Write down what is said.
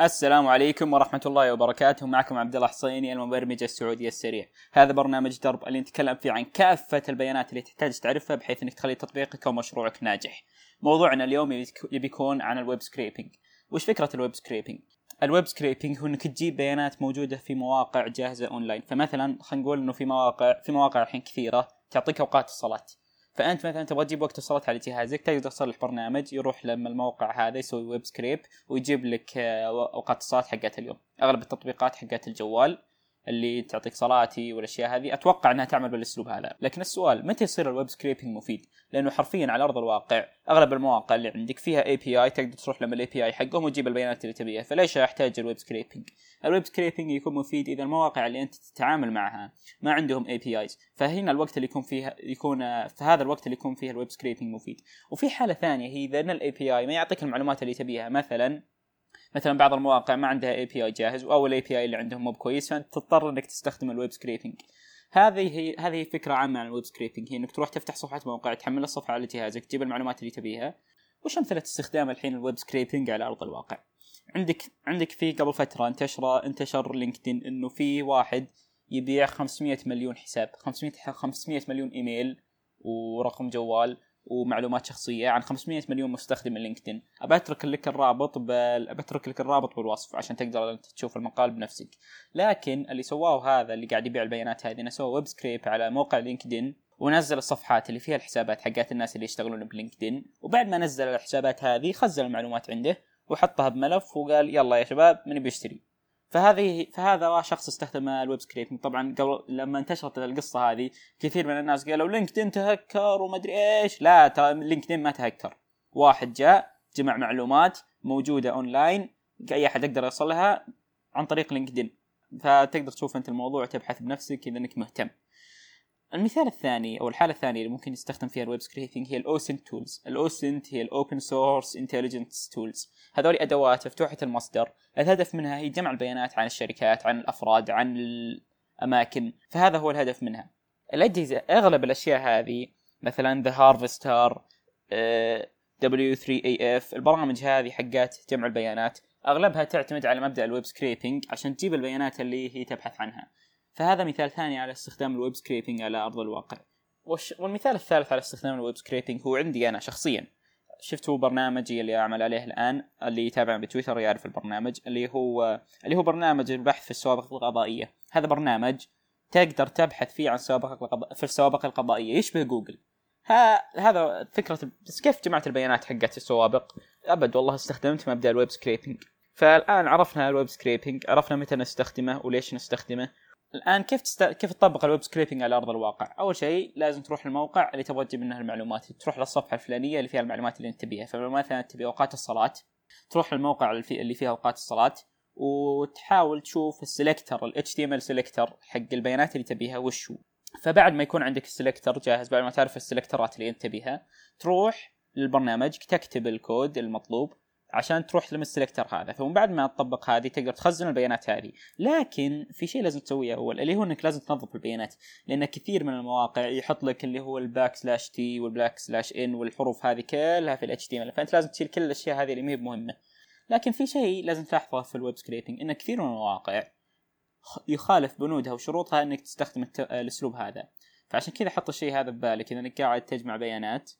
السلام عليكم ورحمة الله وبركاته. معكم عبد الله حصيني المبرمج السعودي السريع. هذا برنامج درب اللي نتكلم فيه عن كافة البيانات اللي تحتاج تعرفها بحيث إنك تخلي تطبيقك أو مشروعك ناجح. موضوعنا اليوم يبي يكون عن ال web scraping وش فكرة ال web scraping ال web scraping هو إنك تجيب بيانات موجودة في مواقع جاهزة أونلاين. فمثلا خلينا نقول إنه في مواقع في مواقع الحين كثيرة تعطيك أوقات الصلاة. فأنت مثلا تبغى تجيب وقت الصلاة على جهازك تقدر تصلح برنامج يروح لما الموقع هذا يسوي web scrape ويجيب لك آه، أوقات الصلاة حقت اليوم. أغلب التطبيقات حقت الجوال. اللي تعطيك صلاتي والأشياء هذه أتوقع إنها تعمل بالأسلوب هذا. لكن السؤال متى يصير ال web scraping مفيد؟ لأنه حرفيا على أرض الواقع أغلب المواقع اللي عندك فيها API تقدر تروح لما ال API حقهم وتجيب البيانات اللي تبيها. فليش أحتاج ال web scraping ال web scraping يكون مفيد إذا المواقع اللي أنت تتعامل معها ما عندهم APIs فهنا الوقت اللي يكون فيها يكون في هذا الوقت اللي يكون فيه ال web scraping مفيد. وفي حالة ثانية هي اذا ال API ما يعطيك المعلومات اللي تبيها مثلا مثلا بعض المواقع ما عندها API جاهز أو ال API اللي عندهم مو بكويس فأنت تضطر إنك تستخدم ال web scraping هذه هي هذه فكرة عامة عن ال web scraping هي إنك تروح تفتح صفحة موقع تحمل الصفحة على جهازك تجيب المعلومات اللي تبيها. وش أمثلة استخدام الحين ال web scraping على أرض الواقع؟ عندك عندك في قبل فترة انتشر انتشر لينكدين إنه في واحد يبيع 500 مليون حساب 500 500 مليون إيميل ورقم جوال ومعلومات شخصية عن 500 مليون مستخدم لينكدين. أترك لك الرابط بل أبى أترك لك الرابط بالوصف عشان تقدر أنت تشوف المقال بنفسك. لكن اللي سواه هذا اللي قاعد يبيع البيانات هذه إنه سوى web scrape على موقع لينكدين ونزل الصفحات اللي فيها الحسابات حقات الناس اللي يشتغلون بلينكدين. وبعد ما نزل الحسابات هذه خزن المعلومات عنده وحطها بملف وقال يلا يا شباب من بيشتري؟ فهذه فهذا شخص استخدم ال web scraping. طبعا قبل لما انتشرت القصة هذه كثير من الناس قالوا لينكدين تهكر ومدري إيش. لا ترى لينكدين ما تهكر. واحد جاء جمع معلومات موجودة أونلاين أي أحد يقدر يوصلها عن طريق لينكدين. فتقدر تشوف أنت الموضوع وتبحث بنفسك إذا إنك مهتم. المثال الثاني أو الحالة الثانية اللي ممكن يستخدم فيها ال web scraping هي ال OSINT tools ال OSINT هي ال open source intelligence tools هذول أدوات مفتوحة المصدر. الهدف منها هي جمع البيانات عن الشركات عن الأفراد عن الأماكن. فهذا هو الهدف منها. الأجهزة أغلب الأشياء هذه مثلا The Harvester W3AF البرامج هذه حقات جمع البيانات أغلبها تعتمد على مبدأ ال web scraping عشان تجيب البيانات اللي هي تبحث عنها. فهذا مثال ثاني على استخدام ال web scraping على أرض الواقع. والمثال الثالث على استخدام ال web scraping هو عندي أنا شخصيا. شفتوا برنامجي اللي أعمل عليه الآن اللي يتابعني بتويتر يعرف البرنامج اللي هو اللي هو برنامج البحث في السوابق القضائية. هذا برنامج تقدر تبحث فيه عن القضاء في السوابق القضائية. يشبه جوجل؟ ها هذا فكرة بس كيف جمعت البيانات حقت السوابق؟ أبد والله استخدمت مبدأ ال web scraping فالآن عرفنا ال web scraping عرفنا متى نستخدمه وليش نستخدمه. الآن كيف تست... كيف تطبق ال web scraping على أرض الواقع؟ أول شيء لازم تروح الموقع اللي تبغى تجيب منه المعلومات، تروح للصفحة الفلانية اللي فيها المعلومات اللي أنت تبيها، فمثلا تبي أوقات الصلاة تروح للموقع اللي فيها أوقات الصلاة وتحاول تشوف ال selector ال HTML selector حق البيانات اللي تبيها وش هو. فبعد ما يكون عندك ال selector جاهز بعد ما تعرف ال selector ات اللي أنت تبيها تروح للبرنامج تكتب الكود المطلوب عشان تروح لل selector هذا فمن بعد ما تطبق هذه تقدر تخزن البيانات هذه. لكن في شيء لازم تسويه اول اللي هو إنك لازم تنظف البيانات لأن كثير من المواقع يحط لك اللي هو ال backslash t وال backslash n والحروف هذه كلها في ال HTML فأنت لازم تشيل كل الأشياء هذه اللي ما مهمه لكن في شيء لازم تلاحظه في ال web scraping إن كثير من المواقع يخالف بنودها وشروطها إنك تستخدم الأسلوب هذا. فعشان كذا حط الشيء هذا ببالك إذا إنك قاعد تجمع بيانات.